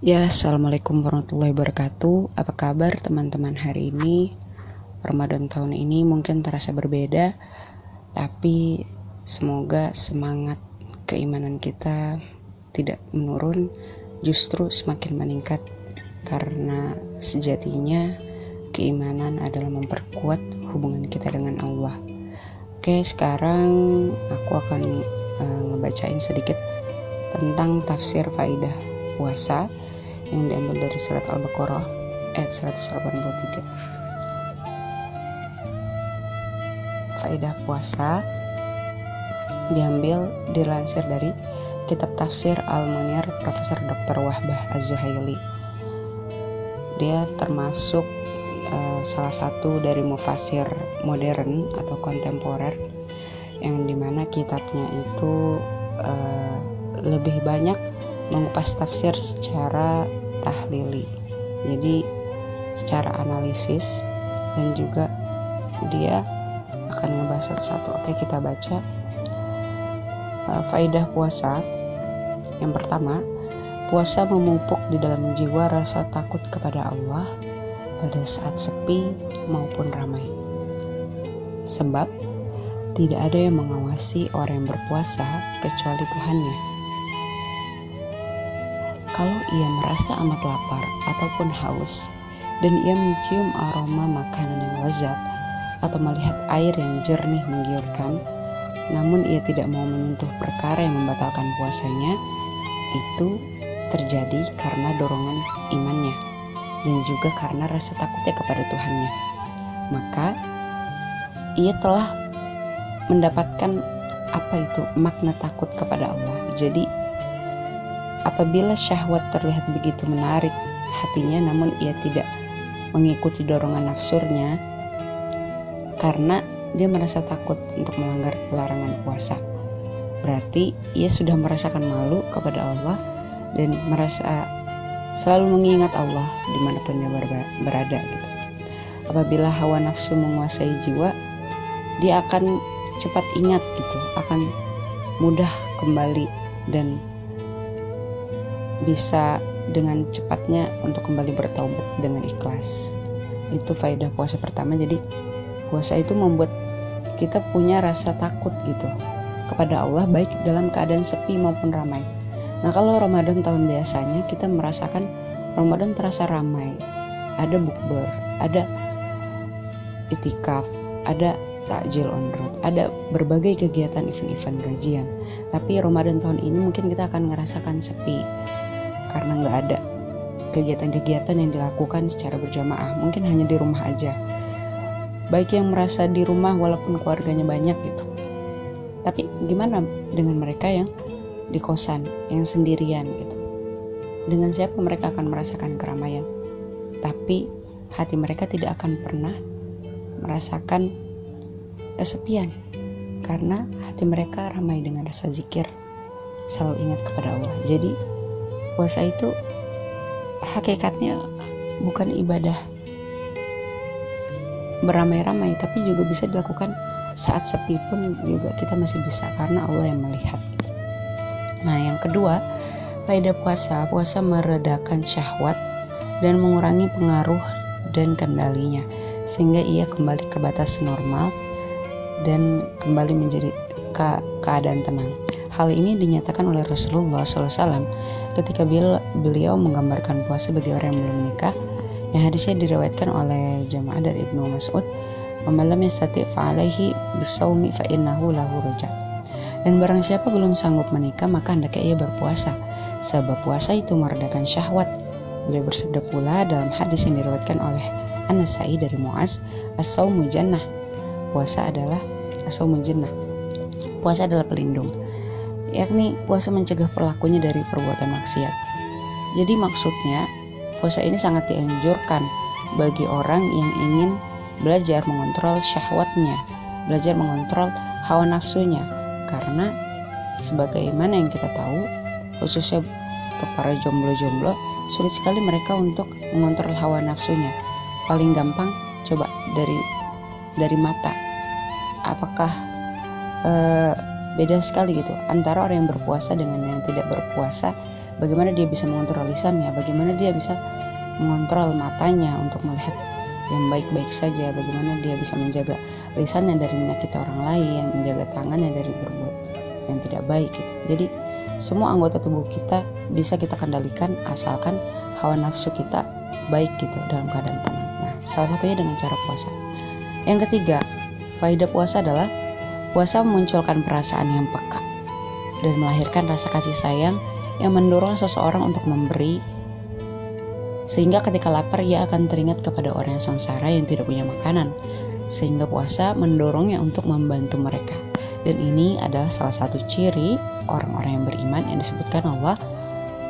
Ya, Assalamualaikum warahmatullahi wabarakatuh. Apa kabar teman-teman hari ini? Ramadan tahun ini mungkin terasa berbeda, tapi semoga semangat keimanan kita tidak menurun, justru semakin meningkat karena sejatinya keimanan adalah memperkuat hubungan kita dengan Allah. Oke, sekarang aku akan uh, ngebacain sedikit tentang tafsir faidah puasa yang diambil dari surat Al-Baqarah ayat 183. Faidah puasa diambil dilansir dari kitab tafsir Al-Munir Profesor Dr. Wahbah Az-Zuhaili. Dia termasuk uh, salah satu dari mufasir modern atau kontemporer yang di mana kitabnya itu uh, lebih banyak mengupas tafsir secara tahlili. Jadi secara analisis dan juga dia akan ngebahas satu-satu oke kita baca. Uh, faidah puasa. Yang pertama puasa memupuk di dalam jiwa rasa takut kepada Allah pada saat sepi maupun ramai. Sebab tidak ada yang mengawasi orang yang berpuasa kecuali Tuhannya kalau ia merasa amat lapar ataupun haus, dan ia mencium aroma makanan yang lezat atau melihat air yang jernih menggiurkan, namun ia tidak mau menyentuh perkara yang membatalkan puasanya, itu terjadi karena dorongan imannya dan juga karena rasa takutnya kepada Tuhannya. Maka ia telah mendapatkan apa itu makna takut kepada Allah. Jadi Apabila syahwat terlihat begitu menarik hatinya namun ia tidak mengikuti dorongan nafsurnya karena dia merasa takut untuk melanggar larangan puasa. Berarti ia sudah merasakan malu kepada Allah dan merasa selalu mengingat Allah di mana pun dia berada gitu. Apabila hawa nafsu menguasai jiwa, dia akan cepat ingat gitu, akan mudah kembali dan bisa dengan cepatnya untuk kembali bertaubat dengan ikhlas. Itu faedah puasa pertama. Jadi puasa itu membuat kita punya rasa takut gitu kepada Allah baik dalam keadaan sepi maupun ramai. Nah, kalau Ramadan tahun biasanya kita merasakan Ramadan terasa ramai. Ada bukber, ada itikaf, ada takjil on road, ada berbagai kegiatan event-event gajian. Tapi Ramadan tahun ini mungkin kita akan merasakan sepi karena nggak ada kegiatan-kegiatan yang dilakukan secara berjamaah. Mungkin hanya di rumah aja. Baik yang merasa di rumah walaupun keluarganya banyak gitu. Tapi gimana dengan mereka yang di kosan yang sendirian gitu? Dengan siapa mereka akan merasakan keramaian? Tapi hati mereka tidak akan pernah merasakan kesepian. Karena hati mereka ramai dengan rasa zikir. Selalu ingat kepada Allah. Jadi puasa itu hakikatnya bukan ibadah beramai-ramai tapi juga bisa dilakukan saat sepi pun juga kita masih bisa karena Allah yang melihat. Nah yang kedua faedah puasa puasa meredakan syahwat dan mengurangi pengaruh dan kendalinya sehingga ia kembali ke batas normal dan kembali menjadi ke keadaan tenang Hal ini dinyatakan oleh Rasulullah SAW ketika beliau menggambarkan puasa bagi orang yang belum menikah yang hadisnya diriwayatkan oleh jamaah dari Ibnu Mas'ud Memalam yastati fa'alaihi bisawmi fa'innahu lahu roja Dan barang siapa belum sanggup menikah maka hendaknya ia berpuasa. Sebab puasa itu meredakan syahwat. Beliau bersabda pula dalam hadis yang diriwayatkan oleh An-Nasai dari Muaz As-sawmu jannah. Puasa adalah jannah. Puasa adalah pelindung yakni puasa mencegah pelakunya dari perbuatan maksiat. Jadi maksudnya puasa ini sangat dianjurkan bagi orang yang ingin belajar mengontrol syahwatnya, belajar mengontrol hawa nafsunya karena sebagaimana yang kita tahu khususnya untuk para jomblo-jomblo sulit sekali mereka untuk mengontrol hawa nafsunya. Paling gampang coba dari dari mata. Apakah uh, beda sekali gitu. Antara orang yang berpuasa dengan yang tidak berpuasa bagaimana dia bisa mengontrol lisannya? Bagaimana dia bisa mengontrol matanya untuk melihat yang baik-baik saja? Bagaimana dia bisa menjaga lisannya dari menyakiti orang lain menjaga tangannya dari berbuat yang tidak baik gitu. jadi semua anggota tubuh kita bisa kita kendalikan asalkan hawa nafsu kita baik gitu dalam keadaan tenang. Nah salah satunya dengan cara puasa. Yang ketiga faedah puasa adalah puasa memunculkan perasaan yang peka dan melahirkan rasa kasih sayang yang mendorong seseorang untuk memberi sehingga ketika lapar ia akan teringat kepada orang yang sengsara yang tidak punya makanan. Sehingga puasa mendorongnya untuk membantu mereka. Dan ini adalah salah satu ciri orang-orang yang beriman yang disebutkan Allah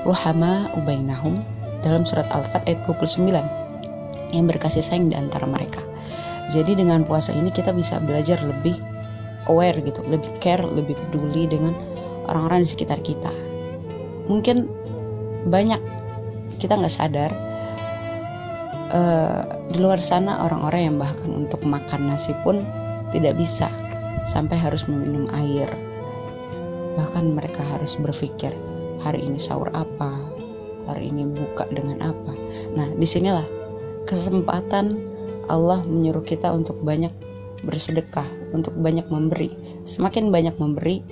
Ruhama Ubainahum dalam surat Al-Fat ayat 29 yang berkasih sayang di antara mereka. Jadi dengan puasa ini kita bisa belajar lebih aware gitu, lebih care, lebih peduli dengan orang-orang di sekitar kita. Mungkin banyak kita nggak sadar uh, di luar sana orang-orang yang bahkan untuk makan nasi pun tidak bisa sampai harus meminum air. Bahkan mereka harus berpikir hari ini sahur apa? Hari ini buka dengan apa? Nah di sinilah kesempatan Allah menyuruh kita untuk banyak bersedekah untuk banyak memberi semakin banyak memberi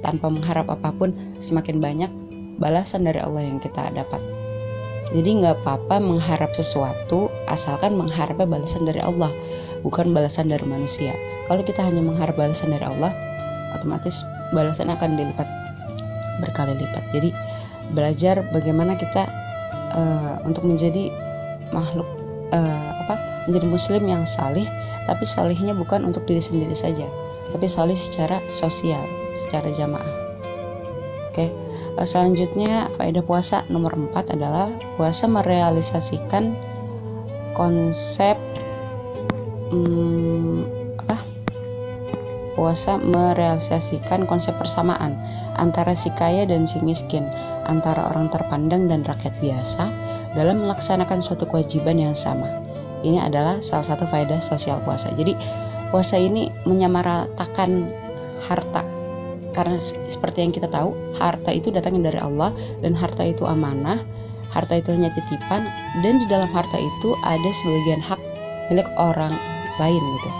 tanpa mengharap apa pun semakin banyak balasan dari Allah yang kita dapat jadi nggak apa-apa mengharap sesuatu asalkan mengharapnya balasan dari Allah, bukan balasan dari manusia. Kalau kita hanya mengharap balasan dari Allah, otomatis balasan akan dilipat berkali lipat. Jadi belajar bagaimana kita uh, untuk menjadi makhluk uh, apa menjadi muslim yang salih tapi salihnya bukan untuk diri sendiri saja tapi salih secara sosial secara jamaah oke? Eh, selanjutnya faedah puasa nomor 4 adalah puasa merealisasikan konsep hmm, apa? Puasa merealisasikan konsep persamaan antara si kaya dan si miskin, antara orang terpandang dan rakyat biasa dalam melaksanakan suatu kewajiban yang sama. Ini adalah salah satu faedah sosial puasa. Jadi puasa ini menyamaratakan harta. Karena seperti yang kita tahu harta itu datangnya dari Allah dan harta itu amanah harta itu hanya titipan dan di dalam harta itu ada sebagian hak milik orang lain gitu.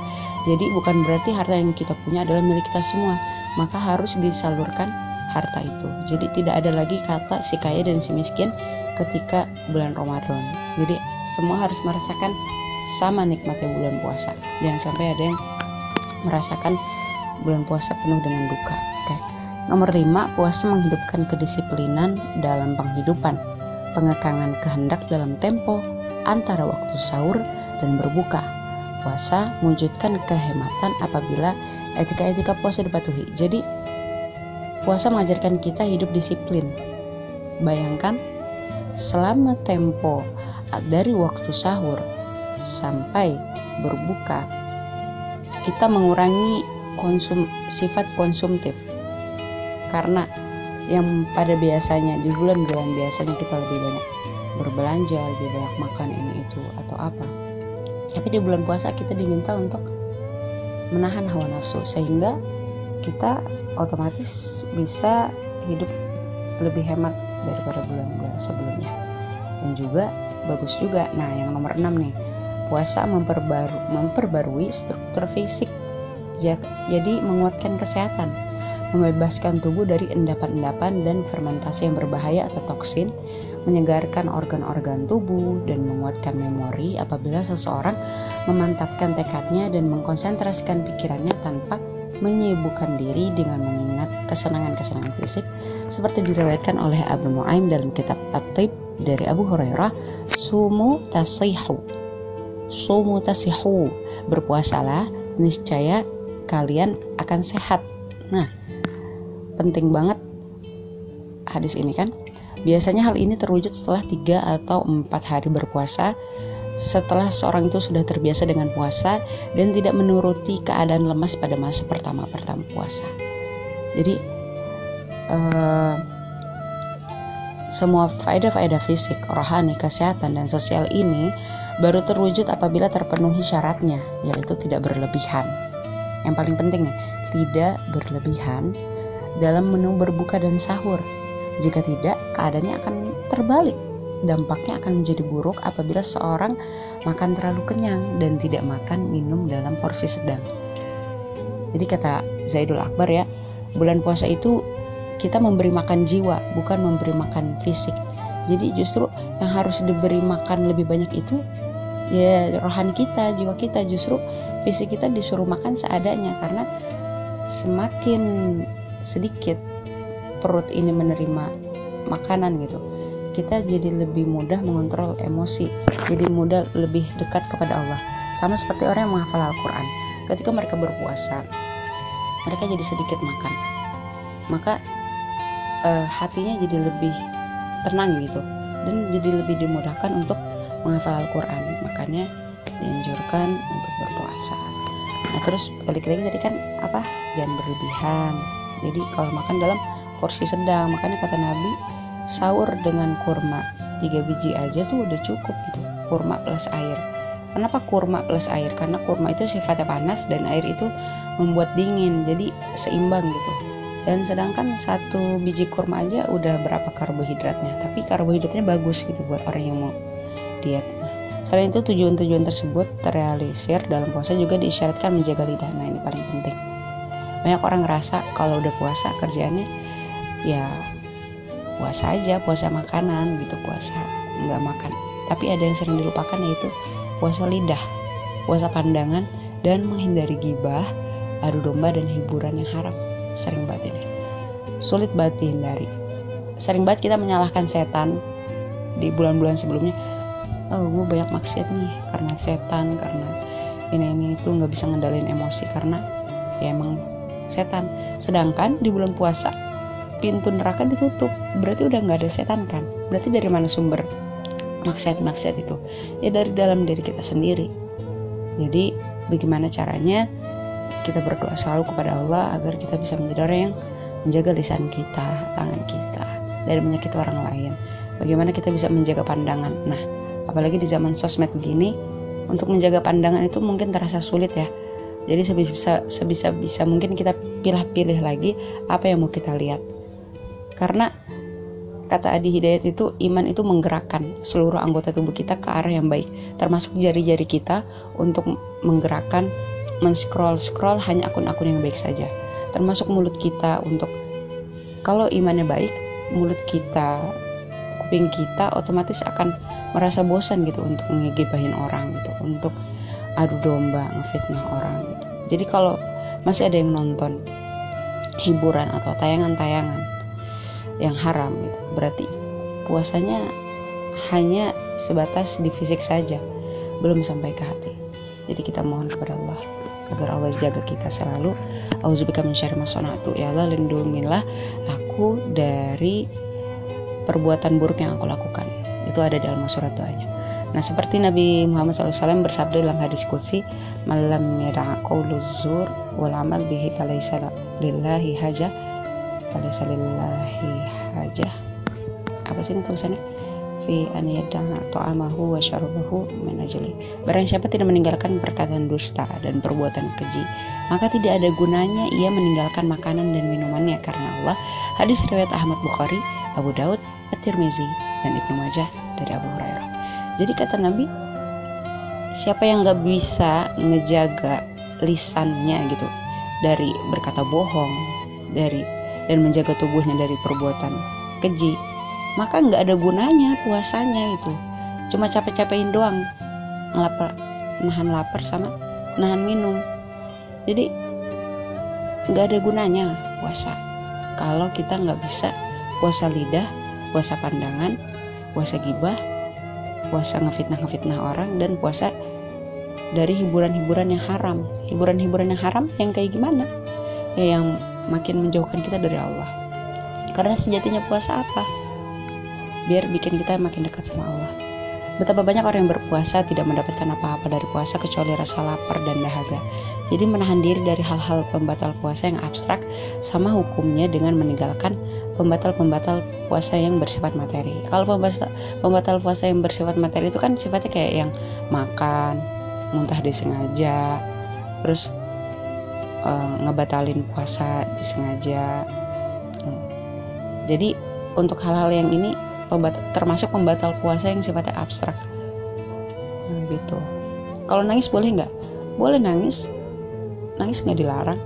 Jadi bukan berarti harta yang kita punya adalah milik kita semua. Maka harus disalurkan harta itu. Jadi tidak ada lagi kata si kaya dan si miskin ketika bulan Ramadan jadi semua harus merasakan sama nikmatnya bulan puasa jangan sampai ada yang merasakan bulan puasa penuh dengan duka Oke. Nomor 5, puasa menghidupkan kedisiplinan dalam penghidupan, pengekangan kehendak dalam tempo antara waktu sahur dan berbuka. Puasa mewujudkan kehematan apabila etika-etika puasa dipatuhi. Jadi, puasa mengajarkan kita hidup disiplin. Bayangkan, selama tempo dari waktu sahur sampai berbuka, kita mengurangi konsum sifat konsumtif. Karena yang pada biasanya di bulan-bulan biasanya kita lebih banyak berbelanja lebih banyak makan ini itu atau apa. Tapi di bulan puasa kita diminta untuk menahan hawa nafsu sehingga kita otomatis bisa hidup lebih hemat daripada bulan-bulan sebelumnya. Dan juga bagus juga. Nah yang nomor 6 nih. Puasa memperbaru, memperbarui struktur fisik. Jadi menguatkan kesehatan. Membebaskan tubuh dari endapan-endapan dan fermentasi yang berbahaya atau toksin, menyegarkan organ-organ tubuh, dan menguatkan memori apabila seseorang memantapkan tekadnya dan mengkonsentrasikan pikirannya tanpa menyibukkan diri dengan mengingat kesenangan-kesenangan fisik seperti diriwayatkan oleh Abu Nuaim dalam kitab At-Tib dari Abu Hurairah sumu tasihu sumu tasihu berpuasalah niscaya kalian akan sehat nah penting banget hadis ini kan. Biasanya hal ini terwujud setelah tiga atau empat hari berpuasa setelah seorang itu sudah terbiasa dengan puasa dan tidak menuruti keadaan lemas pada masa pertama-pertama puasa. Jadi uh, semua faedah-faedah fisik, rohani, kesehatan, dan sosial ini baru terwujud apabila terpenuhi syaratnya, yaitu tidak berlebihan. Yang paling penting tidak berlebihan dalam menu berbuka dan sahur. Jika tidak, keadaannya akan terbalik dampaknya akan menjadi buruk apabila seorang makan terlalu kenyang dan tidak makan minum dalam porsi sedang. Jadi kata Zaidul Akbar ya, bulan puasa itu kita memberi makan jiwa, bukan memberi makan fisik. Jadi justru yang harus diberi makan lebih banyak itu ya rohani kita, jiwa kita. Justru fisik kita disuruh makan seadanya karena semakin sedikit perut ini menerima makanan gitu kita jadi lebih mudah mengontrol emosi, jadi mudah lebih dekat kepada Allah. Sama seperti orang yang menghafal Al-Quran. Ketika mereka berpuasa, mereka jadi sedikit makan. Maka uh, hatinya jadi lebih tenang gitu. Dan jadi lebih dimudahkan untuk menghafal Al-Quran. Makanya dianjurkan untuk berpuasa. Nah terus balik lagi tadi kan apa? Jangan berlebihan. Jadi kalau makan dalam porsi sedang. Makanya kata Nabi, sahur dengan kurma tiga biji aja tuh udah cukup gitu kurma plus air kenapa kurma plus air karena kurma itu sifatnya panas dan air itu membuat dingin jadi seimbang gitu dan sedangkan satu biji kurma aja udah berapa karbohidratnya. Tapi karbohidratnya bagus gitu buat orang yang mau diet. Selain itu tujuan-tujuan tersebut terrealisir dalam puasa juga diisyaratkan menjaga lidah. Nah ini paling penting. Banyak orang ngerasa kalau udah puasa kerjaannya ya puasa aja puasa makanan gitu puasa nggak makan. Tapi ada yang sering dilupakan yaitu puasa lidah puasa pandangan dan menghindari gibah adu domba dan hiburan yang haram sering banget ini sulit banget dihindari sering banget kita menyalahkan setan di bulan-bulan sebelumnya. Oh gue banyak maksiat nih karena setan karena ini ini itu nggak bisa ngendalin emosi karena ya emang setan. Sedangkan di bulan puasa pintu neraka ditutup. Berarti udah nggak ada setan kan? Berarti dari mana sumber maksiat-maksiat itu? Ya dari dalam diri kita sendiri. Jadi bagaimana caranya kita berdoa selalu kepada Allah agar kita bisa menjadi orang yang menjaga lisan kita tangan kita dari menyakiti orang lain. Bagaimana kita bisa menjaga pandangan? Nah apalagi di zaman sosmed begini untuk menjaga pandangan itu mungkin terasa sulit ya. Jadi sebisa sebisa bisa mungkin kita pilih-pilih lagi apa yang mau kita lihat. Karena kata Adi Hidayat itu iman itu menggerakkan seluruh anggota tubuh kita ke arah yang baik. Termasuk jari-jari kita untuk menggerakkan men-scroll-scroll hanya akun-akun yang baik saja termasuk mulut kita untuk kalau imannya baik mulut kita kuping kita otomatis akan merasa bosan gitu untuk ngegibahin orang gitu untuk adu domba ngefitnah orang gitu jadi kalau masih ada yang nonton hiburan atau tayangan-tayangan yang haram gitu. Berarti puasanya hanya sebatas di fisik saja, belum sampai ke hati. Jadi kita mohon kepada Allah agar Allah jaga kita selalu. Auzubillahi min syarri. Ya Allah lindungilah aku dari perbuatan buruk yang aku lakukan. Itu ada dalam surat doanya. Nah seperti Nabi Muhammad SAW bersabda dalam hadis kursi Malam yada'a zur wal amal bihi falaysa lillahi hajah salillahi haja apa sih ini tulisannya fi an yada'a ta'amahu wa syarabahu min ajli. Barang siapa tidak meninggalkan perkataan dusta dan perbuatan keji maka tidak ada gunanya ia meninggalkan makanan dan minumannya karena Allah. Hadis riwayat Ahmad Bukhari Abu Daud At-Tirmizi dan Ibnu Majah dari Abu Hurairah. Jadi kata Nabi siapa yang nggak bisa ngejaga lisannya gitu dari berkata bohong dari dan menjaga tubuhnya dari perbuatan keji, maka nggak ada gunanya puasanya itu. Cuma capek-capekin doang, ngelapar, nahan lapar sama nahan minum. Jadi nggak ada gunanya puasa kalau kita nggak bisa puasa lidah, puasa pandangan, puasa gibah, puasa ngefitnah-ngefitnah orang dan puasa dari hiburan-hiburan yang haram. Hiburan-hiburan yang haram yang kayak gimana? Ya yang makin menjauhkan kita dari Allah karena sejatinya puasa apa biar bikin kita makin dekat sama Allah. Betapa banyak orang yang berpuasa tidak mendapatkan apa-apa dari puasa kecuali rasa lapar dan dahaga. Jadi menahan diri dari hal-hal pembatal puasa yang abstrak sama hukumnya dengan meninggalkan pembatal-pembatal puasa yang bersifat materi. Kalau pembatal, pembatal puasa yang bersifat materi itu kan sifatnya kayak yang makan muntah disengaja terus uh, ngebatalin puasa disengaja. Hmm. jadi untuk hal-hal yang ini termasuk pembatal puasa yang sifatnya abstrak. Nah, gitu. Kalau nangis boleh nggak? Boleh nangis. Nangis nggak dilarang.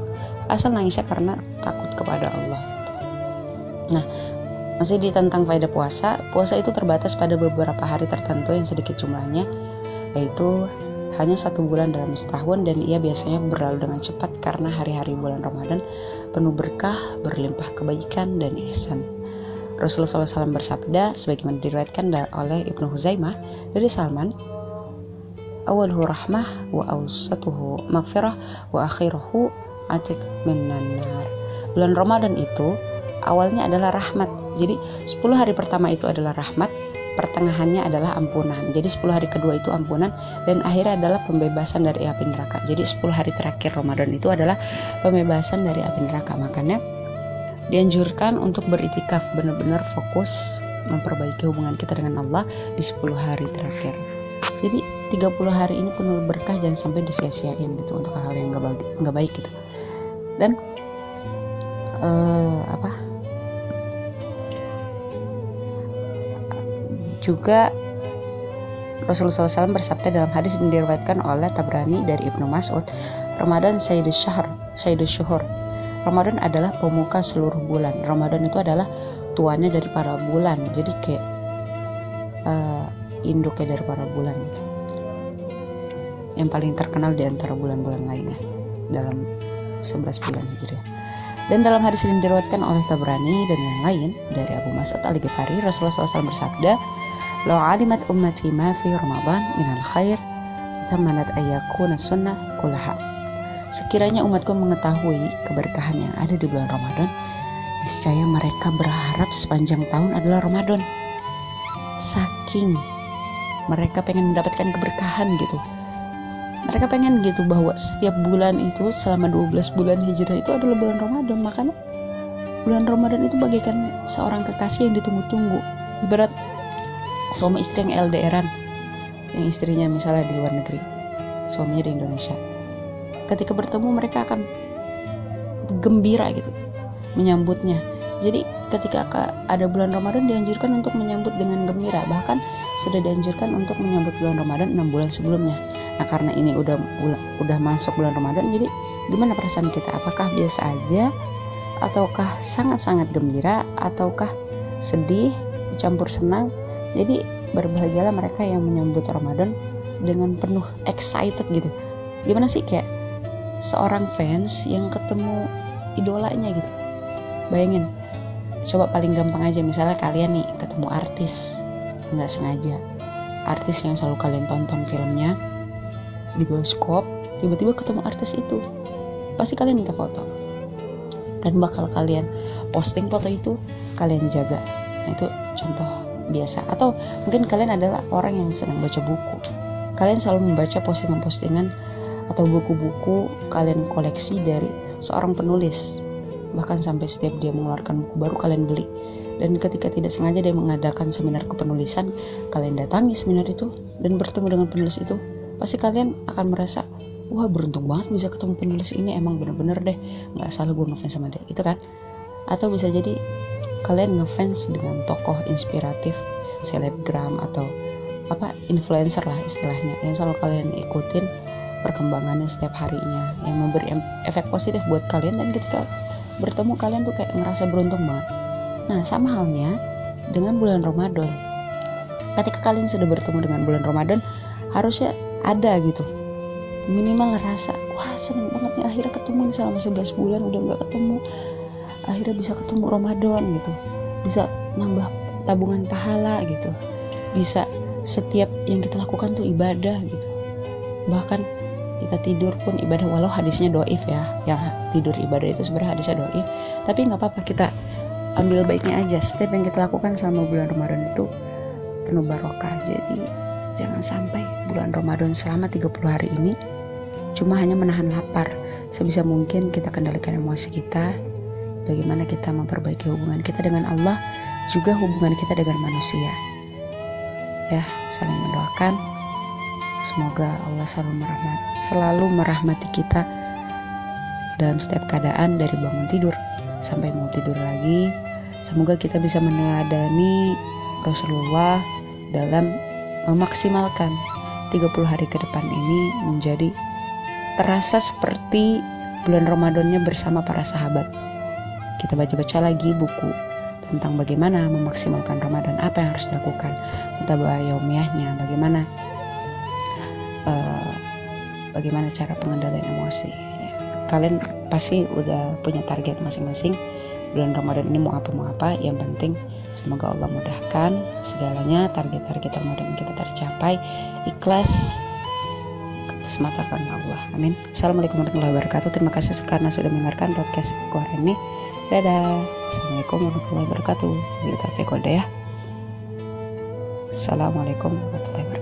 Asal nangisnya karena takut kepada Allah. Nah masih di tentang faedah puasa puasa itu terbatas pada beberapa hari tertentu yang sedikit jumlahnya yaitu hanya satu bulan dalam setahun dan ia biasanya berlalu dengan cepat karena hari-hari bulan Ramadan penuh berkah, berlimpah kebaikan dan ihsan. Rasulullah SAW bersabda, sebagaimana diriwayatkan oleh Ibnu Huzaimah dari Salman, awaluhu rahmah wa awsatuhu maghfirah wa akhiruhu atik minan nar. Bulan Ramadan itu awalnya adalah rahmat. Jadi 10 hari pertama itu adalah rahmat, pertengahannya adalah ampunan. Jadi 10 hari kedua itu ampunan dan akhirnya adalah pembebasan dari api neraka. Jadi 10 hari terakhir Ramadan itu adalah pembebasan dari api neraka. Makanya dianjurkan untuk beritikaf benar-benar fokus memperbaiki hubungan kita dengan Allah di 10 hari terakhir. Jadi 30 hari ini penuh berkah jangan sampai disia-siain gitu untuk hal-hal yang nggak baik, baik gitu. Dan uh, apa? Juga Rasulullah SAW bersabda dalam hadis yang diriwayatkan oleh Tabrani dari Ibnu Mas'ud, Ramadan Sayyidus Syahr, Sayyidus Syuhur. Ramadan adalah pemuka seluruh bulan. Ramadan itu adalah tuannya dari para bulan. Jadi kayak uh, induknya dari para bulan gitu. Yang paling terkenal di antara bulan-bulan lainnya dalam 11 bulan Hijriah. Dan dalam hadis ini diriwayatkan oleh Tabrani dan yang lain dari Abu Mas'ud Al-Ghifari, Rasulullah SAW bersabda, Lau alimat ummati ma fi Ramadan minal khair tamanat ayakuna sunnah kulaha. Sekiranya umatku mengetahui keberkahan yang ada di bulan Ramadan, niscaya mereka berharap sepanjang tahun adalah Ramadan. Saking mereka pengen mendapatkan keberkahan gitu. Mereka pengen gitu bahwa setiap bulan itu selama 12 bulan hijrah itu adalah bulan Ramadan. Makanya bulan Ramadan itu bagaikan seorang kekasih yang ditunggu-tunggu. Ibarat suami istri yang LDRan yang istrinya misalnya di luar negeri suaminya di Indonesia ketika bertemu mereka akan gembira gitu menyambutnya. Jadi ketika ada bulan Ramadan dianjurkan untuk menyambut dengan gembira. Bahkan sudah dianjurkan untuk menyambut bulan Ramadan 6 bulan sebelumnya. Nah karena ini udah udah masuk bulan Ramadan jadi gimana perasaan kita? Apakah biasa aja? Ataukah sangat-sangat gembira? Ataukah sedih? Dicampur senang? Jadi berbahagialah mereka yang menyambut Ramadan dengan penuh excited gitu. Gimana sih kayak seorang fans yang ketemu idolanya gitu. Bayangin coba paling gampang aja. Misalnya kalian nih ketemu artis. Nggak sengaja. Artis yang selalu kalian tonton filmnya di bioskop tiba-tiba ketemu artis itu. Pasti kalian minta foto. Dan bakal kalian posting foto itu kalian jaga. Nah itu contoh biasa. Atau mungkin kalian adalah orang yang senang baca buku. Kalian selalu membaca postingan-postingan atau buku-buku kalian koleksi dari seorang penulis. Bahkan sampai setiap dia mengeluarkan buku baru kalian beli. Dan ketika tidak sengaja dia mengadakan seminar kepenulisan kalian datangi seminar itu dan bertemu dengan penulis itu pasti kalian akan merasa wah beruntung banget bisa ketemu penulis ini emang bener-bener deh nggak salah gue ngefans sama dia itu kan? Atau bisa jadi kalian ngefans dengan tokoh inspiratif selebgram atau apa influencer lah istilahnya yang selalu kalian ikutin perkembangannya setiap harinya. Yang memberi efek positif buat kalian dan ketika bertemu kalian tuh kayak ngerasa beruntung banget. Nah sama halnya dengan bulan Ramadan. Ketika kalian sudah bertemu dengan bulan Ramadan harusnya ada gitu. Minimal rasa wah seneng banget nih akhirnya ketemu nih selama 11 bulan udah nggak ketemu. Akhirnya bisa ketemu Ramadan gitu. Bisa nambah tabungan pahala gitu. Bisa setiap yang kita lakukan tuh ibadah gitu. Bahkan kita tidur pun ibadah walau hadisnya doif ya. Yang tidur ibadah itu sebenarnya hadisnya doif. Tapi nggak apa-apa kita ambil baiknya aja. Setiap yang kita lakukan selama bulan Ramadan itu penuh barokah. Jadi jangan sampai bulan Ramadan selama 30 hari ini cuma hanya menahan lapar. Sebisa mungkin kita kendalikan emosi kita bagaimana kita memperbaiki hubungan kita dengan Allah juga hubungan kita dengan manusia. Ya saling mendoakan semoga Allah selalu merahmati, selalu merahmati kita dalam setiap keadaan dari bangun tidur sampai mau tidur lagi semoga kita bisa meneladani Rasulullah dalam memaksimalkan 30 hari ke depan ini menjadi terasa seperti bulan Ramadannya bersama para sahabat. Kita baca-baca lagi buku tentang bagaimana memaksimalkan Ramadan, apa yang harus dilakukan, mutabah yaumiyahnya, bagaimana uh, bagaimana cara pengendalian emosi. Ya. Kalian pasti udah punya target masing-masing. Bulan Ramadan ini mau apa mau apa, yang penting semoga Allah mudahkan segalanya, target-target Ramadan kita tercapai, ikhlas semata karena Allah. Amin. Assalamualaikum warahmatullahi wabarakatuh. Terima kasih karena sudah mendengarkan podcast Kuar ini. Dadah. Assalamualaikum warahmatullahi wabarakatuh. Bila ya. Assalamualaikum warahmatullahi wabarakatuh.